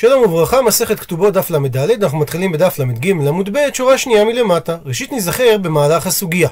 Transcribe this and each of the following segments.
שלום וברכה, מסכת כתובות דף ל"ד, אנחנו מתחילים בדף ל"ג לעמוד ב', שורה שנייה מלמטה. ראשית ניזכר במהלך הסוגיה.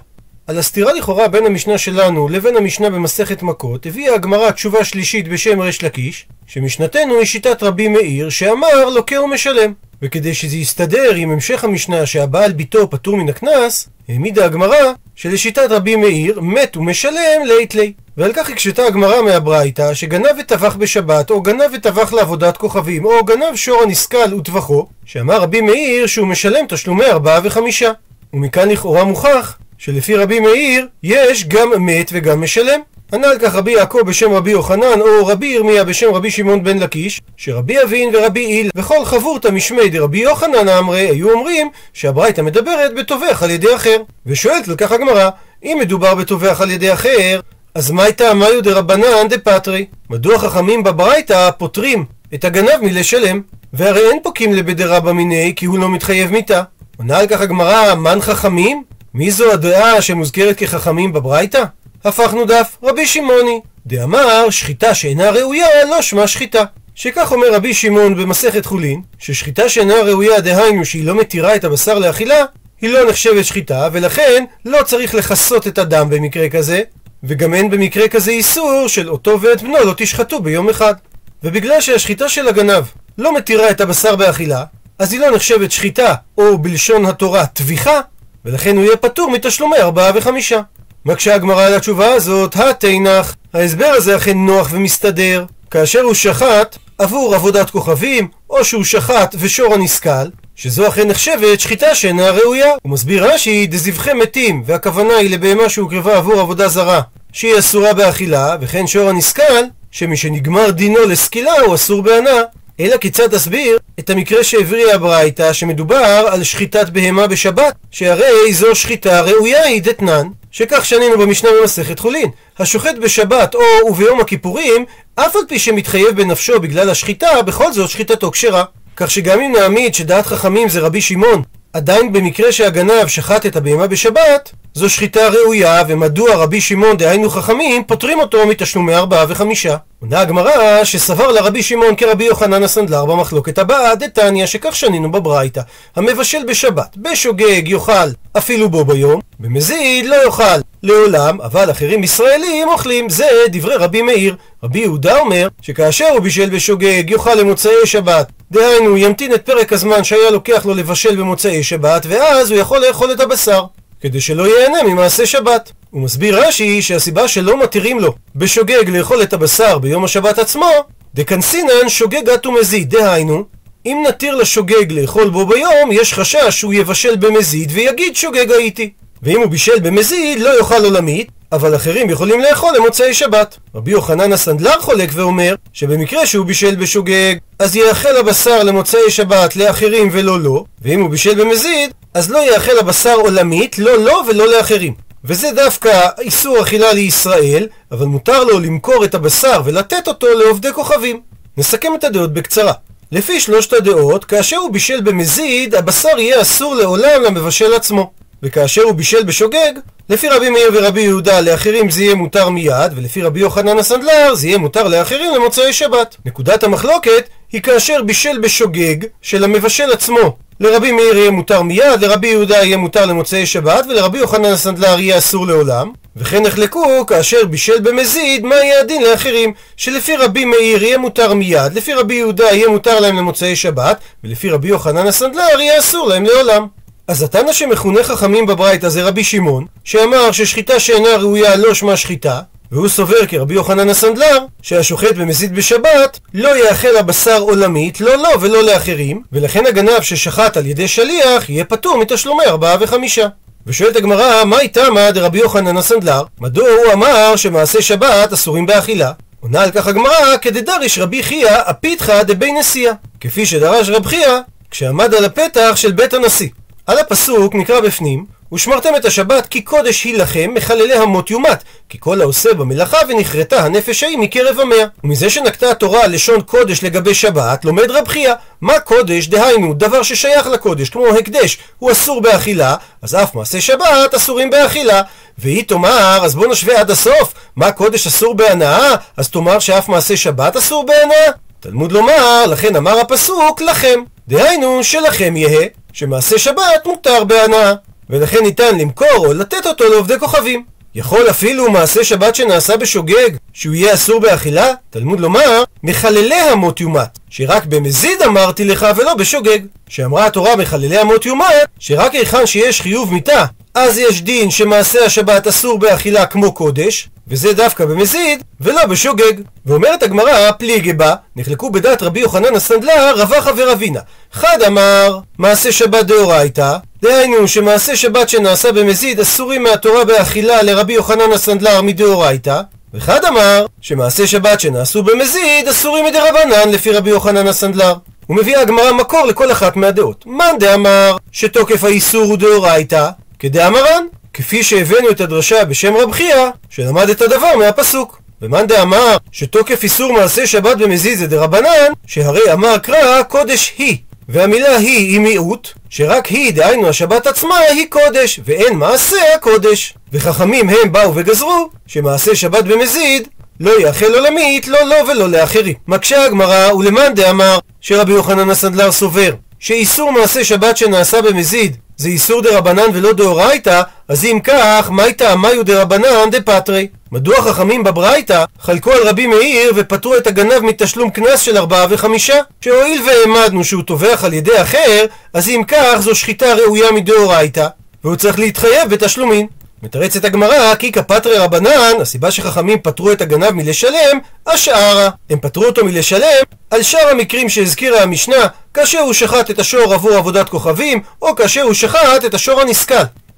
על הסתירה לכאורה בין המשנה שלנו לבין המשנה במסכת מכות, הביאה הגמרא תשובה שלישית בשם ריש לקיש, שמשנתנו היא שיטת רבי מאיר, שאמר לוקה ומשלם. וכדי שזה יסתדר עם המשך המשנה שהבעל ביתו פטור מן הקנס, העמידה הגמרא שלשיטת רבי מאיר מת ומשלם לית לי. ועל כך הקשתה הגמרא מהברייתא שגנב וטבח בשבת, או גנב וטבח לעבודת כוכבים, או גנב שור הנסכל וטבחו, שאמר רבי מאיר שהוא משלם תשלומי ארבעה וחמישה. ומכאן לכאורה מוכח שלפי רבי מאיר יש גם מת וגם משלם. ענה על כך רבי יעקב בשם רבי יוחנן, או רבי ירמיה בשם רבי שמעון בן לקיש, שרבי אבין ורבי איל וכל חברותא משמי דרבי יוחנן אמרי, היו אומרים שהברייתא מדברת בטובח על ידי אחר. ושואלת על כך הגמרא, אם מדובר בטובח על ידי אחר, אז מה הייתה מאיו דרבנן דפטרי? מדוע חכמים בברייתא פוטרים את הגנב מלשלם? והרי אין פוקים לבדרבא מיניה כי הוא לא מתחייב מיתה. עונה על כך הגמרא, מן חכמים? מי זו הדעה שמוזכרת כחכמים בברייתא? הפכנו דף, רבי שמעוני, דאמר שחיטה שאינה ראויה לא שמה שחיטה. שכך אומר רבי שמעון במסכת חולין, ששחיטה שאינה ראויה דהיינו שהיא לא מתירה את הבשר לאכילה, היא לא נחשבת שחיטה, ולכן לא צריך לכסות את הדם במקרה כזה, וגם אין במקרה כזה איסור של אותו ואת בנו לא תשחטו ביום אחד. ובגלל שהשחיטה של הגנב לא מתירה את הבשר באכילה, אז היא לא נחשבת שחיטה, או בלשון התורה טביחה, ולכן הוא יהיה פטור מתשלומי ארבעה וחמישה. מקשה הגמרא על התשובה הזאת, התנח. ההסבר הזה אכן נוח ומסתדר. כאשר הוא שחט עבור עבודת כוכבים, או שהוא שחט ושור הנסכל, שזו אכן נחשבת שחיטה שאינה ראויה. הוא מסביר רש"י, דזבחי מתים, והכוונה היא לבהמה שהוקרבה עבור עבודה זרה, שהיא אסורה באכילה, וכן שור הנסכל, שמשנגמר דינו לסקילה הוא אסור בהנאה. אלא כיצד תסביר את המקרה שהבריאה הברייתא שמדובר על שחיטת בהמה בשבת שהרי זו שחיטה ראויה היא דתנן שכך שנינו במשנה במסכת חולין. השוחט בשבת או וביום הכיפורים אף על פי שמתחייב בנפשו בגלל השחיטה בכל זאת שחיטתו כשרה. כך שגם אם נעמיד שדעת חכמים זה רבי שמעון עדיין במקרה שהגנב שחט את הבהמה בשבת, זו שחיטה ראויה, ומדוע רבי שמעון דהיינו חכמים פוטרים אותו מתשלומי ארבעה וחמישה. עונה הגמרא שסבר לרבי שמעון כרבי יוחנן הסנדלר במחלוקת הבאה, דתניא שכך שנינו בברייתא, המבשל בשבת, בשוגג יאכל אפילו בו ביום, במזיד לא יאכל לעולם, אבל אחרים ישראלים אוכלים, זה דברי רבי מאיר. רבי יהודה אומר שכאשר הוא בישל בשוגג יאכל למוצאי שבת, דהיינו ימתין את פרק הזמן שהיה לוקח לו לבשל במוצאי שבת, ואז הוא יכול לאכול את הבשר. כדי שלא ייהנה ממעשה שבת. הוא מסביר רש"י שהסיבה שלא מתירים לו בשוגג לאכול את הבשר ביום השבת עצמו, דקנסינן שוגגת ומזיד, דהיינו, אם נתיר לשוגג לאכול בו ביום, יש חשש שהוא יבשל במזיד ויגיד שוגג הייתי. ואם הוא בישל במזיד, לא יאכל עולמית, אבל אחרים יכולים לאכול למוצאי שבת. רבי יוחנן הסנדלר חולק ואומר שבמקרה שהוא בישל בשוגג, אז יאכל הבשר למוצאי שבת לאחרים ולא לו, ואם הוא בישל במזיד, אז לא יאכל הבשר עולמית, לא לו ולא לאחרים. וזה דווקא איסור אכילה לישראל, אבל מותר לו למכור את הבשר ולתת אותו לעובדי כוכבים. נסכם את הדעות בקצרה. לפי שלושת הדעות, כאשר הוא בישל במזיד, הבשר יהיה אסור לעולם למבשל עצמו. וכאשר הוא בישל בשוגג, לפי רבי מאיר ורבי יהודה לאחרים זה יהיה מותר מיד, ולפי רבי יוחנן הסנדלר זה יהיה מותר לאחרים למוצאי שבת. נקודת המחלוקת היא כאשר בישל בשוגג של המבשל עצמו. לרבי מאיר יהיה מותר מיד, לרבי יהודה יהיה מותר למוצאי שבת, ולרבי יוחנן הסנדלר יהיה אסור לעולם. וכן נחלקו כאשר בישל במזיד, מה יהיה הדין לאחרים, שלפי רבי מאיר יהיה מותר מיד, לפי רבי יהודה יהיה מותר להם למוצאי שבת, ולפי רבי יוחנן הסנדלר יהיה אסור להם לעולם. אז התנא שמכונה חכמים בברייתא זה רבי שמעון, שאמר ששחיטה שאינה ראויה לא שמה שחיטה, והוא סובר כרבי יוחנן הסנדלר, שהשוחט במזיד בשבת לא יאכל הבשר עולמית, לא לו ולא לאחרים, ולכן הגנב ששחט על ידי שליח יהיה פטור מתשלומי ארבעה וחמישה. ושואלת הגמרא, מה איתמא דרבי יוחנן הסנדלר? מדוע הוא אמר שמעשי שבת אסורים באכילה? עונה על כך הגמרא, כדדריש רבי חייא הפיתחא דבי נשיאה. כפי שדרש רב חייא כשעמד על הפתח של בית הנשיא. על הפסוק נקרא בפנים ושמרתם את השבת כי קודש היא לכם מחללי המות יומת כי כל העושה במלאכה ונכרתה הנפש ההיא מקרב עמיה. ומזה שנקטה התורה לשון קודש לגבי שבת לומד רב חייא מה קודש? דהיינו דבר ששייך לקודש כמו הקדש הוא אסור באכילה אז אף מעשה שבת אסורים באכילה. והיא תאמר אז בוא נשווה עד הסוף מה קודש אסור בהנאה? אז תאמר שאף מעשה שבת אסור בהנאה. תלמוד לומר, לכן אמר הפסוק לכם. דהיינו שלכם יהא, שמעשה שבת מותר בהנאה. ולכן ניתן למכור או לתת אותו לעובדי כוכבים. יכול אפילו מעשה שבת שנעשה בשוגג, שהוא יהיה אסור באכילה? תלמוד לומר, מחללי המות יומת, שרק במזיד אמרתי לך ולא בשוגג. שאמרה התורה מחללי המות יומת, שרק היכן שיש חיוב מיתה, אז יש דין שמעשה השבת אסור באכילה כמו קודש, וזה דווקא במזיד, ולא בשוגג. ואומרת הגמרא, פליגי בה, נחלקו בדעת רבי יוחנן הסנדלר, רבחה ורבינה. חד אמר, מעשה שבת דאורייתא, דהיינו שמעשה שבת שנעשה במזיד אסורים מהתורה באכילה לרבי יוחנן הסנדלר מדאורייתא, וחד אמר שמעשה שבת שנעשו במזיד אסורים מדרבנן לפי רבי יוחנן הסנדלר. ומביאה הגמרא מקור לכל אחת מהדעות. מאן דאמר שתוקף האיסור הוא דאורייתא, כדאמרן, כפי שהבאנו את הדרשה בשם רב חייא, שלמד את הדבר מהפסוק. ומאן דאמר שתוקף איסור מעשה שבת במזיד זה דרבנן, שהרי אמר קרא קודש היא. והמילה היא היא מיעוט, שרק היא, דהיינו השבת עצמה, היא קודש, ואין מעשה הקודש. וחכמים הם באו וגזרו, שמעשה שבת במזיד לא יאכל עולמית, לא לו לא ולא לאחרים. מקשה הגמרא, ולמאן דאמר, שרבי יוחנן הסנדלר סובר, שאיסור מעשה שבת שנעשה במזיד זה איסור דרבנן ולא דאורייתא, אז אם כך, היינו טעמייהו דרבנן דפטרי? מדוע חכמים בברייתא חלקו על רבי מאיר ופטרו את הגנב מתשלום קנס של ארבעה וחמישה? שהואיל והעמדנו שהוא טובח על ידי אחר, אז אם כך זו שחיטה ראויה מדאורייתא, והוא צריך להתחייב בתשלומין. מתרצת הגמרא, כי כפטרי רבנן, הסיבה שחכמים פטרו את הגנב מלשלם, השערה. הם פטרו אותו מלשלם על שאר המקרים שהזכירה המשנה, כאשר הוא שחט את השור עבור עבודת כוכבים, או כאשר הוא שחט את השור הנסכל.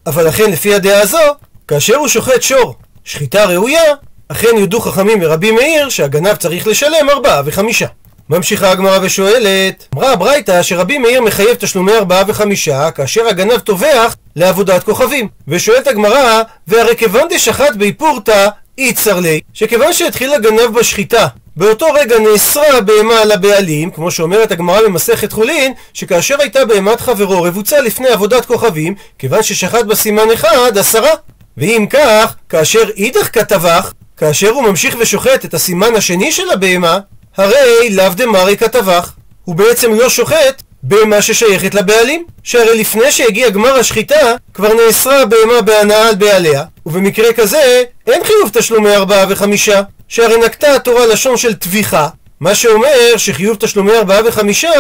אבל לכן לפי הדעה הזו, כאשר הוא שוחט שור שחיטה ראויה, אכן יודו חכמים ורבי מאיר שהגנב צריך לשלם ארבעה וחמישה. ממשיכה הגמרא ושואלת, אמרה הברייתא שרבי מאיר מחייב תשלומי ארבעה וחמישה כאשר הגנב טובח לעבודת כוכבים. ושואלת הגמרא, והרי כיוון דשחט בי פורתא איצר לי, שכיוון שהתחיל הגנב בשחיטה באותו רגע נאסרה הבהמה על הבעלים, כמו שאומרת הגמרא במסכת חולין, שכאשר הייתה בהמת חברו רבוצה לפני עבודת כוכבים, כיוון ששחט בסימן אחד, עשרה. ואם כך, כאשר אידך כתבך, כאשר הוא ממשיך ושוחט את הסימן השני של הבהמה, הרי לאו דמרי כתבך. הוא בעצם לא שוחט בהמה ששייכת לבעלים, שהרי לפני שהגיע גמר השחיטה, כבר נאסרה הבהמה בהנאה על בעליה, ובמקרה כזה, אין חיוב תשלומי ארבעה וחמישה, שהרי נקטה התורה לשון של טביחה, מה שאומר שחיוב תשלומי ארבעה וחמישה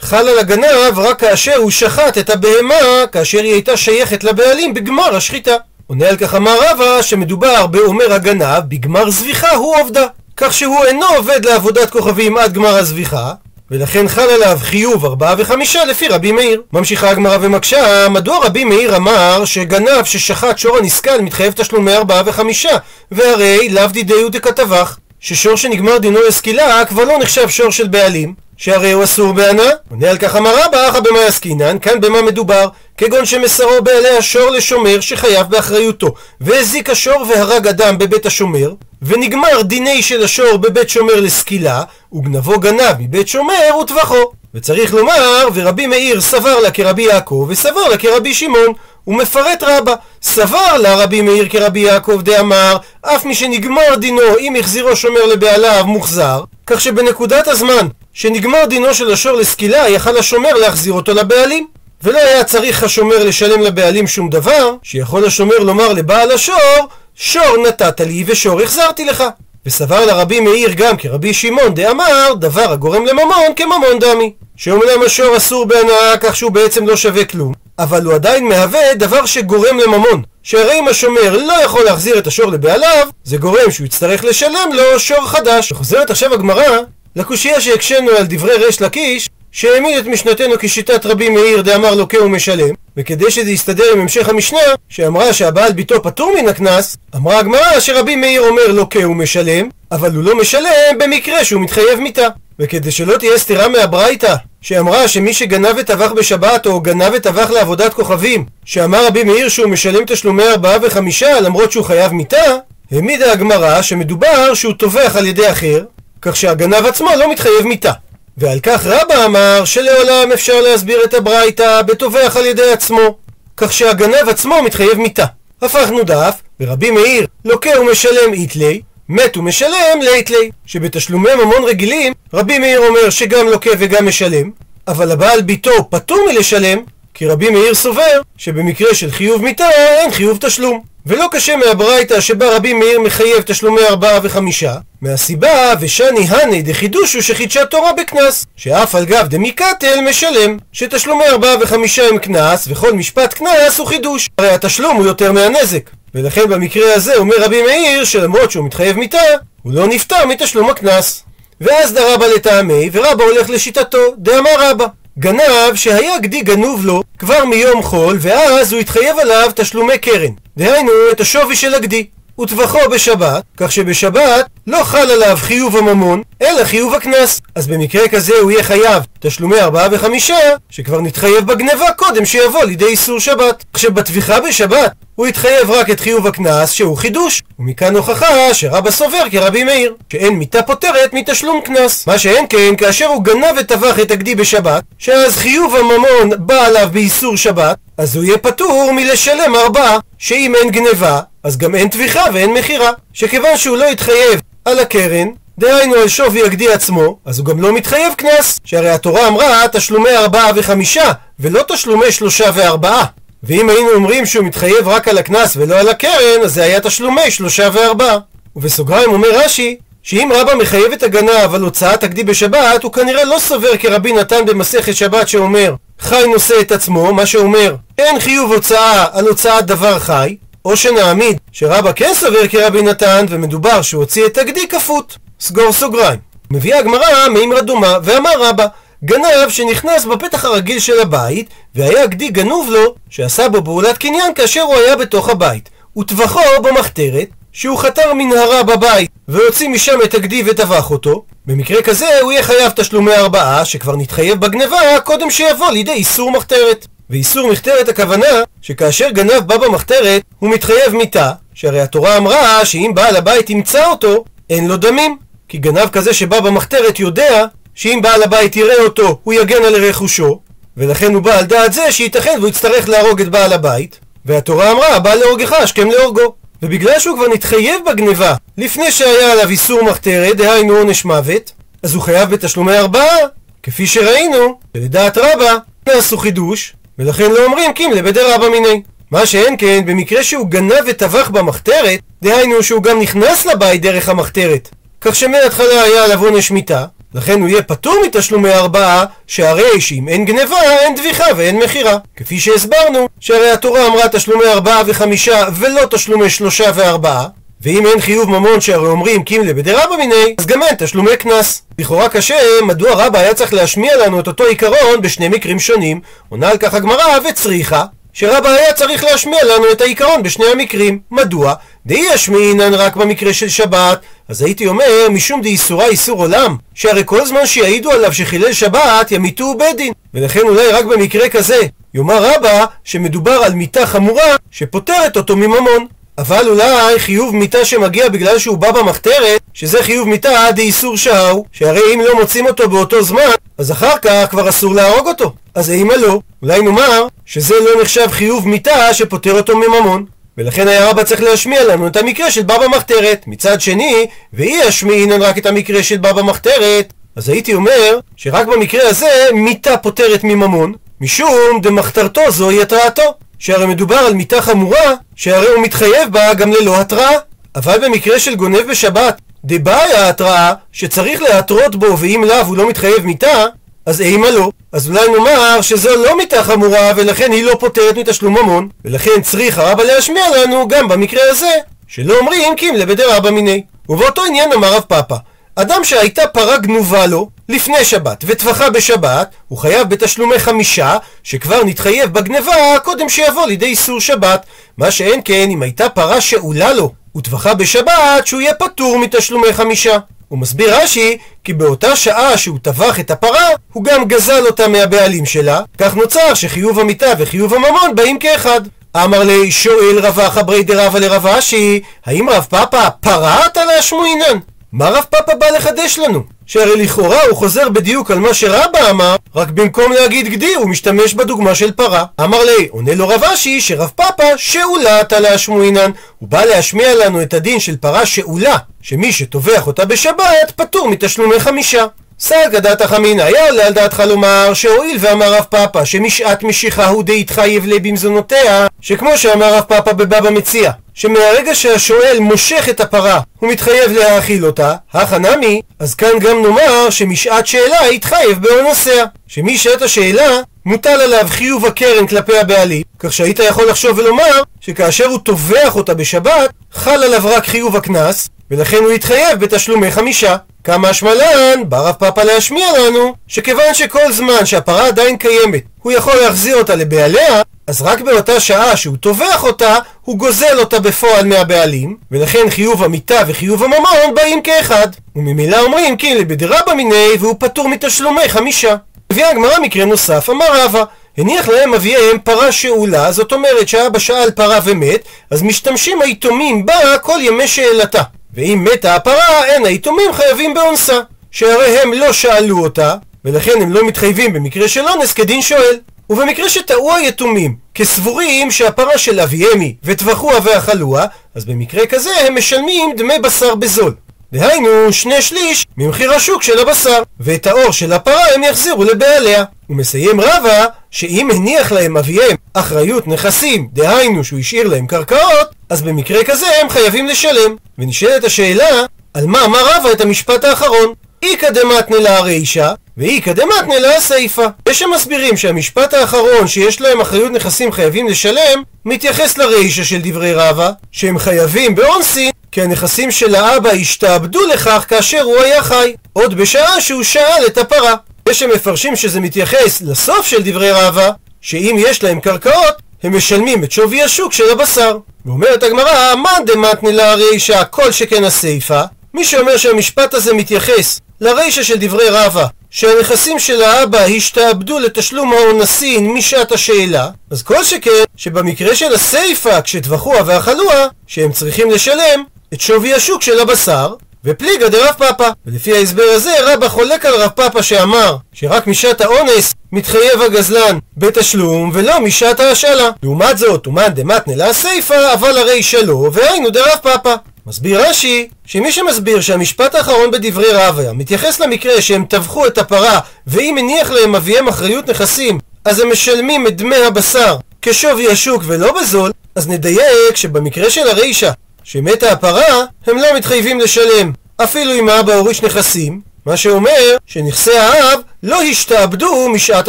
חל על הגנב רק כאשר הוא שחט את הבהמה כאשר היא הייתה שייכת לבעלים בגמר השחיטה. עונה על כך אמר רבא שמדובר באומר הגנב בגמר זביחה הוא עובדה כך שהוא אינו עובד לעבודת כוכבים עד גמר הזביחה ולכן חל עליו חיוב ארבעה וחמישה לפי רבי מאיר. ממשיכה הגמרא ומקשה, מדוע רבי מאיר אמר שגנב ששחט שור הנסכל מתחייב תשלומי ארבעה וחמישה, והרי לאו דידיו דכתבך, ששור שנגמר דינו לסקילה כבר לא נחשב שור של בעלים, שהרי הוא אסור בהנאה? עונה על כך אמר רבא, אחא במה עסקינן, כאן במה מדובר? כגון שמסרו בעלי השור לשומר שחייב באחריותו, והזיק השור והרג אדם בבית השומר, ונגמר דיני של השור בבית שומר לסקילה, וגנבו גנב מבית שומר וטבחו. וצריך לומר, ורבי מאיר סבר לה כרבי יעקב, וסבר לה כרבי שמעון. הוא מפרט רבה, סבר לה רבי מאיר כרבי יעקב דאמר, אף מי שנגמר דינו אם החזירו שומר לבעליו מוחזר, כך שבנקודת הזמן שנגמר דינו של השור לסקילה, יכל השומר להחזיר אותו לבעלים. ולא היה צריך השומר לשלם לבעלים שום דבר, שיכול השומר לומר לבעל השור, שור נתת לי ושור החזרתי לך. וסבר לרבי מאיר גם כרבי שמעון דאמר, דבר הגורם לממון כממון דמי. שאומנם השור אסור בהנאה כך שהוא בעצם לא שווה כלום, אבל הוא עדיין מהווה דבר שגורם לממון. שהרי אם השומר לא יכול להחזיר את השור לבעליו, זה גורם שהוא יצטרך לשלם לו שור חדש. וחוזרת עכשיו הגמרא לקושייה שהקשינו על דברי ריש לקיש, שהעמיד את משנתנו כשיטת רבי מאיר דאמר לוקה ומשלם, וכדי שזה יסתדר עם המשך המשנה, שאמרה שהבעל ביתו פטור מן הקנס, אמרה הגמרא שרבי מאיר אומר לוקה ומשלם, אבל הוא לא משלם במקרה שהוא מתחייב מיתה. וכדי שלא תהיה סתירה מהברייתא, שאמרה שמי שגנב וטבח בשבת או גנב וטבח לעבודת כוכבים, שאמר רבי מאיר שהוא משלם תשלומי ארבעה וחמישה למרות שהוא חייב מיתה, העמידה הגמרא שמדובר שהוא טובח על ידי אחר, כך שהגנב עצמו לא מתחייב מיתה. ועל כך רבא אמר שלעולם אפשר להסביר את הברייתא בטובח על ידי עצמו, כך שהגנב עצמו מתחייב מיתה. הפכנו דף, ורבי מאיר לוקה ומשלם איתלי, מת ומשלם לית לי, שבתשלומי ממון רגילים, רבי מאיר אומר שגם לוקה וגם משלם, אבל הבעל ביתו פטור מלשלם, כי רבי מאיר סובר שבמקרה של חיוב מיתה אין חיוב תשלום. ולא קשה מהברייתא שבה רבי מאיר מחייב תשלומי ארבעה וחמישה, מהסיבה ושני הני דחידושו שחידשה תורה בקנס, שאף על גב דמיקטל משלם, שתשלומי ארבעה וחמישה הם קנס, וכל משפט קנס הוא חידוש. הרי התשלום הוא יותר מהנזק. ולכן במקרה הזה אומר רבי מאיר שלמרות שהוא מתחייב מיתה, הוא לא נפטר מתשלום הקנס. ואז דרבה לטעמי, ורבא הולך לשיטתו, דאמר רבא. גנב שהיה גדי גנוב לו כבר מיום חול, ואז הוא התחייב עליו תשלומי קרן. דהיינו, את השווי של הגדי. וטבחו בשבת, כך שבשבת לא חל עליו חיוב הממון, אלא חיוב הקנס. אז במקרה כזה הוא יהיה חייב תשלומי ארבעה וחמישה, שכבר נתחייב בגניבה קודם שיבוא לידי איסור שבת. עכשיו בטביחה בשבת הוא יתחייב רק את חיוב הקנס שהוא חידוש, ומכאן הוכחה שרבא סובר כרבי מאיר, שאין מיתה פוטרת מתשלום קנס. מה שאין כן, כאשר הוא גנב וטבח את הגדי בשבת, שאז חיוב הממון בא עליו באיסור שבת, אז הוא יהיה פטור מלשלם ארבעה, שאם אין גניבה, אז גם אין טביחה ואין מכירה. שכיוון שהוא לא יתחייב על הקרן, דהיינו על שווי הגדי עצמו, אז הוא גם לא מתחייב קנס, שהרי התורה אמרה תשלומי ארבעה וחמישה, ולא תשלומי שלושה וארבעה. ואם היינו אומרים שהוא מתחייב רק על הקנס ולא על הקרן, אז זה היה תשלומי שלושה וארבעה. ובסוגריים אומר רש"י, שאם רבא מחייב את הגנב על הוצאת הגדי בשבת, הוא כנראה לא סובר כרבי נתן במסכת שבת שאומר חי נושא את עצמו, מה שאומר אין חיוב הוצאה על הוצאת דבר חי, או שנעמיד שרבא כן סובר כרבי נתן ומדובר שהוא הוציא את הגדי כפות. סגור סוגריים. מביאה הגמרא מימרא דומה, ואמר רבא גנב שנכנס בפתח הרגיל של הבית, והיה גדי גנוב לו, שעשה בו פעולת קניין כאשר הוא היה בתוך הבית. וטבחו במחתרת, שהוא חתר מנהרה בבית, והוציא משם את הגדי וטבח אותו. במקרה כזה הוא יהיה חייב תשלומי ארבעה, שכבר נתחייב בגנבה קודם שיבוא לידי איסור מחתרת. ואיסור מחתרת הכוונה שכאשר גנב בא במחתרת, הוא מתחייב מיתה, שהרי התורה אמרה שאם בעל הבית ימצא אותו, אין לו דמים. כי גנב כזה שבא במחתרת יודע שאם בעל הבית יראה אותו, הוא יגן על רכושו, ולכן הוא בא על דעת זה שייתכן והוא יצטרך להרוג את בעל הבית, והתורה אמרה, בא להורגך, השכם להורגו. ובגלל שהוא כבר נתחייב בגניבה לפני שהיה עליו איסור מחתרת, דהיינו עונש מוות, אז הוא חייב בתשלומי ארבעה, כפי שראינו, ולדעת רבה, נעשו חידוש, ולכן לא אומרים קימלה בדי רבא מיני. מה שאין כן, במקרה שהוא גנב וטבח במחתרת, דהיינו שהוא גם נכנס לבית דרך המחתרת, כך שמההתחלה היה עליו עונש מיתה, לכן הוא יהיה פטור מתשלומי ארבעה, שהרי שאם אין גניבה, אין דביחה ואין מכירה. כפי שהסברנו, שהרי התורה אמרה תשלומי ארבעה וחמישה, ולא תשלומי שלושה וארבעה. ואם אין חיוב ממון שהרי אומרים קימלה בדרבא מיני, אז גם אין תשלומי קנס. לכאורה קשה, מדוע רבא היה צריך להשמיע לנו את אותו עיקרון בשני מקרים שונים? עונה על כך הגמרא וצריכה. שרבא היה צריך להשמיע לנו את העיקרון בשני המקרים. מדוע? דאי ישמעינן רק במקרה של שבת, אז הייתי אומר, משום דאיסורה איסור עולם, שהרי כל זמן שיעידו עליו שחילל שבת, ימיתו בית דין. ולכן אולי רק במקרה כזה, יאמר רבא שמדובר על מיתה חמורה שפוטרת אותו מממון. אבל אולי חיוב מיתה שמגיע בגלל שהוא בא במחתרת, שזה חיוב מיתה דאיסור שהו, שהרי אם לא מוצאים אותו באותו זמן, אז אחר כך כבר אסור להרוג אותו. אז אימה לא, אולי נאמר שזה לא נחשב חיוב מיתה שפוטר אותו מממון. ולכן היה רבא צריך להשמיע לנו את המקרה של בא במחתרת. מצד שני, ואי ישמיעינן רק את המקרה של בא במחתרת, אז הייתי אומר שרק במקרה הזה מיתה פוטרת מממון, משום דמחתרתו זוהי התרעתו. שהרי מדובר על מיתה חמורה, שהרי הוא מתחייב בה גם ללא התראה. אבל במקרה של גונב בשבת, דבעיה ההתראה, שצריך להתרות בו ואם לאו הוא לא מתחייב מיתה, אז אימה לא. אז אולי נאמר שזו לא מיתה חמורה ולכן היא לא פוטרת מתשלום ממון, ולכן צריך הרבה להשמיע לנו גם במקרה הזה, שלא אומרים קים לבדי רבא מיני. ובאותו עניין אמר רב פאפא, אדם שהייתה פרה גנובה לו לפני שבת וטבחה בשבת, הוא חייב בתשלומי חמישה, שכבר נתחייב בגניבה קודם שיבוא לידי איסור שבת. מה שאין כן אם הייתה פרה שאולה לו וטבחה בשבת, שהוא יהיה פטור מתשלומי חמישה. הוא מסביר רש"י, כי באותה שעה שהוא טבח את הפרה, הוא גם גזל אותה מהבעלים שלה, כך נוצר שחיוב המיטה וחיוב הממון באים כאחד. אמר לי שואל רבא חברי דרבא לרב אשי, האם רב פאפא פרה אתה להשמועינן? מה רב פאפה בא לחדש לנו? שהרי לכאורה הוא חוזר בדיוק על מה שרבא אמר, רק במקום להגיד גדי הוא משתמש בדוגמה של פרה. אמר לי, עונה לו רב אשי שרב פאפה שאולה עתה להשמועינן. הוא בא להשמיע לנו את הדין של פרה שאולה, שמי שטובח אותה בשבת פטור מתשלומי חמישה. סגא דתא חמינא, היה עולה על דעתך לומר שהואיל ואמר רב פאפה שמשעת משיכה הוא די התחייב לי במזונותיה, שכמו שאמר רב פאפה בבבא מציע, שמהרגע שהשואל מושך את הפרה הוא מתחייב להאכיל אותה, הכא נמי, אז כאן גם נאמר שמשעת שאלה התחייב באונסיה, שמשעת השאלה מוטל עליו חיוב הקרן כלפי הבעלים, כך שהיית יכול לחשוב ולומר שכאשר הוא טובח אותה בשבת, חל עליו רק חיוב הקנס, ולכן הוא יתחייב בתשלומי חמישה. כמה השמלן, בא רב פאפה להשמיע לנו, שכיוון שכל זמן שהפרה עדיין קיימת, הוא יכול להחזיר אותה לבעליה, אז רק באותה שעה שהוא טובח אותה, הוא גוזל אותה בפועל מהבעלים, ולכן חיוב המיתה וחיוב הממון באים כאחד. וממילא אומרים כי לבדרבא מיני והוא פטור מתשלומי חמישה. הביאה הגמרא מקרה נוסף, אמר רבא הניח להם אביהם פרה שאולה, זאת אומרת שהאבא שאל פרה ומת, אז משתמשים היתומים בה כל ימי שאלתה. ואם מתה הפרה, אין היתומים חייבים באונסה. שהרי הם לא שאלו אותה, ולכן הם לא מתחייבים במקרה של אונס כדין שואל. ובמקרה שטעו היתומים כסבורים שהפרה של אביהם היא וטבחוה ואכלוה, אז במקרה כזה הם משלמים דמי בשר בזול. דהיינו שני שליש ממחיר השוק של הבשר, ואת האור של הפרה הם יחזירו לבעליה. הוא מסיים רבה שאם הניח להם אביהם אחריות נכסים, דהיינו שהוא השאיר להם קרקעות, אז במקרה כזה הם חייבים לשלם. ונשאלת השאלה, על מה אמר רבה את המשפט האחרון? איכא דמתנא לה הרישא, ואיכא דמתנא לה הסיפא. יש שמסבירים שהמשפט האחרון שיש להם אחריות נכסים חייבים לשלם, מתייחס לרישא של דברי רבא, שהם חייבים באונסין, כי הנכסים של האבא השתעבדו לכך כאשר הוא היה חי, עוד בשעה שהוא שאל את הפרה. יש שמפרשים שזה מתייחס לסוף של דברי רבא, שאם יש להם קרקעות, הם משלמים את שווי השוק של הבשר. ואומרת הגמרא, מאן דמתנא לה הרישא כל שכן הסיפא, מי שאומר שהמשפט הזה מתייחס לרישא של דברי רבא, שהנכסים של האבא השתעבדו לתשלום האונסין משעת השאלה, אז כל שכן שבמקרה של הסיפא, כשטבחוה ואכלוה, שהם צריכים לשלם את שווי השוק של הבשר, ופליגה דרב פאפא. ולפי ההסבר הזה רבא חולק על רב פאפא שאמר שרק משעת האונס מתחייב הגזלן בתשלום ולא משעת ההשאלה. לעומת זאת, ומאן דמתנא לה סיפא, אבל הרי שלו, והיינו דרב פאפא. מסביר רש"י, שמי שמסביר שהמשפט האחרון בדברי רביה מתייחס למקרה שהם טבחו את הפרה ואם הניח להם אביהם אחריות נכסים אז הם משלמים את דמי הבשר כשווי השוק ולא בזול, אז נדייק שבמקרה של הרישא שמתה הפרה, הם לא מתחייבים לשלם אפילו אם האבא הוריש נכסים, מה שאומר שנכסי האב לא השתעבדו משעת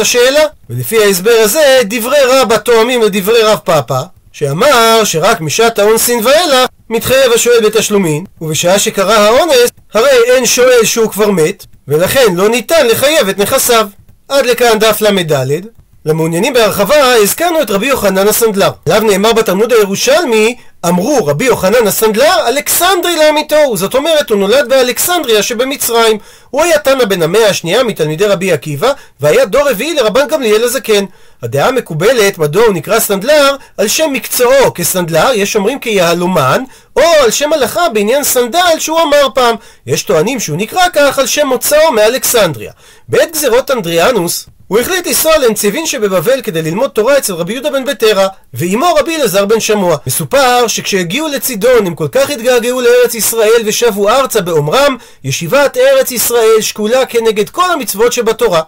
השאלה. ולפי ההסבר הזה, דברי רבא תואמים לדברי רב פאפא, שאמר שרק משעת האונסין ואילך מתחייב השואל בתשלומין, ובשעה שקרה האונס, הרי אין שואל שהוא כבר מת, ולכן לא ניתן לחייב את נכסיו. עד לכאן דף ל"ד. למעוניינים בהרחבה, הזכרנו את רבי יוחנן הסנדלר. עליו נאמר בתלמוד הירושלמי, אמרו רבי יוחנן הסנדלר, אלכסנדרי לאמיתו, זאת אומרת הוא נולד באלכסנדריה שבמצרים. הוא היה תנא בן המאה השנייה מתלמידי רבי עקיבא, והיה דור רביעי לרבן גמליאל הזקן. הדעה המקובלת, מדוע הוא נקרא סנדלר, על שם מקצועו כסנדלר, יש אומרים כיהלומן, או על שם הלכה בעניין סנדל שהוא אמר פעם. יש טוענים שהוא נקרא כך על שם מוצאו מאלכסנדריה. בעת גזירות אדריאנוס, הוא החליט לנסוע לנציבין שבבבל כדי ללמוד תורה אצל רבי יהודה בן בטרה, ועימו רבי אלעזר בן שמוע. מסופר שכשהגיעו לצידון הם כל כך התגעגעו לארץ ישראל ושבו ארצה באומרם, ישיבת ארץ ישראל שקולה כנגד כל המצוות שבתורה.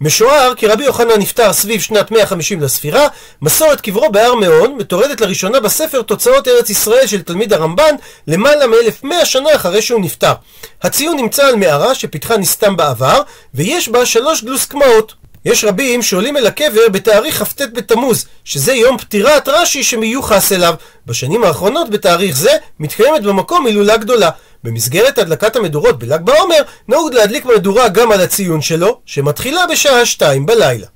משוער כי רבי יוחנן נפטר סביב שנת 150 לספירה, מסורת קברו בהר מאון מתורדת לראשונה בספר תוצאות ארץ ישראל של תלמיד הרמב"ן למעלה מ-1100 שנה אחרי שהוא נפטר. הציון נמצא על מערה שפיתחה נסתם בעבר, ויש בה שלוש גלוסקמאות. יש רבים שעולים אל הקבר בתאריך כ"ט בתמוז, שזה יום פטירת רש"י שמיוחס אליו. בשנים האחרונות בתאריך זה מתקיימת במקום הילולה גדולה. במסגרת הדלקת המדורות בל"ג בעומר, נהוג להדליק מדורה גם על הציון שלו, שמתחילה בשעה שתיים בלילה.